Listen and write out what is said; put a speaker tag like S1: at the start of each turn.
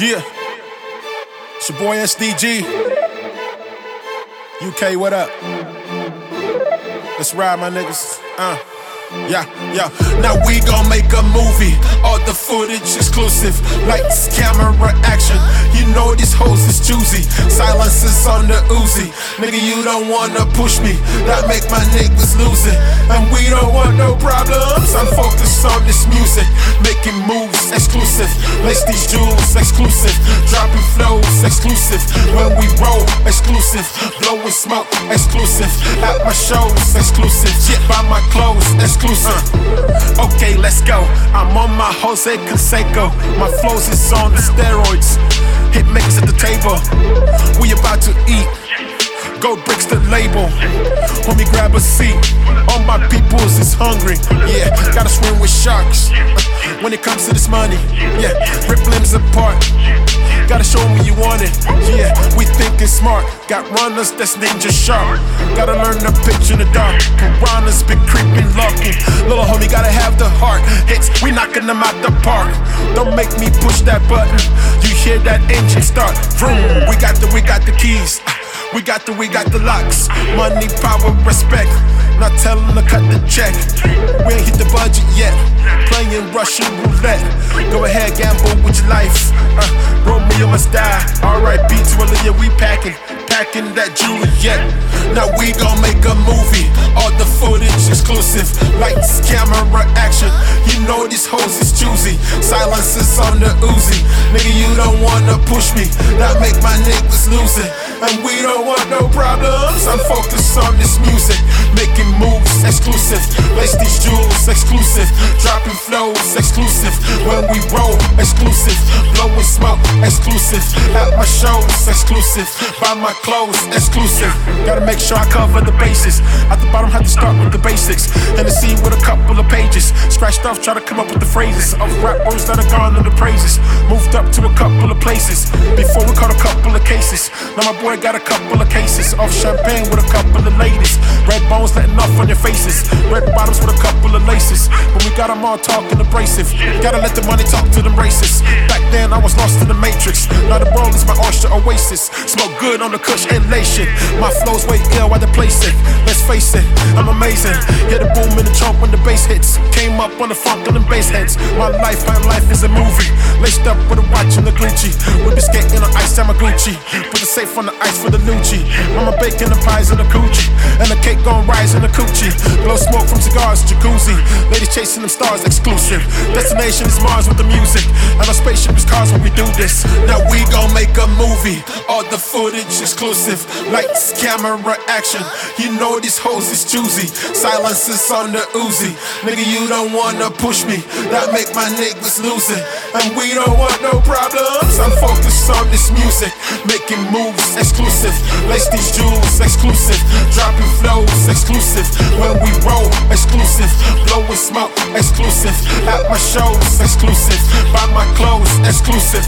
S1: Yeah. It's your boy SDG. UK, what up? Let's ride, my niggas. Uh. Yeah, yeah. Now we gon' make a movie. All the footage exclusive. Lights, camera, action. You know these hoes is choosy. Silence is on the Uzi. Nigga, you don't wanna push me. That make my niggas lose it. And we don't want no problems. I'm on this music. Making moves exclusive. Lace these jewels exclusive. Dropping flows exclusive. When we roll exclusive. Blowing smoke exclusive. At my shows exclusive. Yeah, by my clothes exclusive okay, let's go. I'm on my Jose Canseco. My flows is on the steroids. Hit makers at the table. We about to eat. Gold bricks the label. Homie, grab a seat. All my peoples hungry. Yeah, gotta swim with sharks. When it comes to this money, yeah, rip limbs apart. Gotta show me you want it. Yeah, we thinking smart. Got runners that's ninja sharp. Gotta learn to pitch in the dark. Piranhas been creeping, lurking. Little homie gotta have the heart. Hits, we knocking them out the park. Don't make me push that button. You hear that engine start. Vroom, we got the, we got the keys. We got the, we got the locks. Money, power, respect. Not telling to cut the check. We ain't hit the budget yet. Playing Russian roulette. Go ahead, gamble with your life. Uh, Romeo must die. R.I.P. to Aaliyah, we packing. Packing that Juliet. Now we gon' make a movie. All the footage exclusive. Lights, camera, action. You know these hoes is choosy. Silence is on the Uzi. Nigga, you don't wanna push me. That make my niggas lose it. And we don't want no problems. I'm focused on this music. Moves exclusive. Lace these jewels exclusive. Dropping flows exclusive. When we roll exclusive. Blowing smoke exclusive. At my shows exclusive. Buy my clothes exclusive. Gotta make sure I cover the bases. At the bottom, have to start with the basics. And the scene with a couple of pages. Scratched off, try to come up with the phrases of rap words that are gone in the praises. Moved up to a couple of places. Before we caught a couple of cases. Now my boy got a couple of cases of champagne with a couple of ladies. On your faces. Red bottoms with a couple of laces. But we got them all talking abrasive. Gotta let the money talk to them racists. Back then I was lost in the matrix. Now the world is my oyster oasis. Smoke good on the kush and. My flows way ill they place it. Let's face it, I'm amazing. Hear the boom in the trunk when the bass hits. Came up on the funk on the bass heads. My life, my life is a movie. Laced up with a watch and the Gucci. We be skating a Gucci. Put the safe on the ice for the Nucci. Mama baking the pies in the coochie. And the cake gon' rise in the coochie. Blow smoke from cigars, jacuzzi. Ladies chasing them stars, exclusive. Destination is Mars with the music. And our spaceship is cars when we do this. Now we gon' make a movie. All the footage exclusive. Lights, camera, action. You know these hoes is choosy. Silences on the Uzi. Nigga, you don't wanna push me. That make my niggas lose it. And we don't want no problems. I'm focused on this music. Making moves exclusive. Lace these jewels exclusive. Dropping flows exclusive. When we roll exclusive. Blowing smoke exclusive. At my shows exclusive. Buy my clothes exclusive.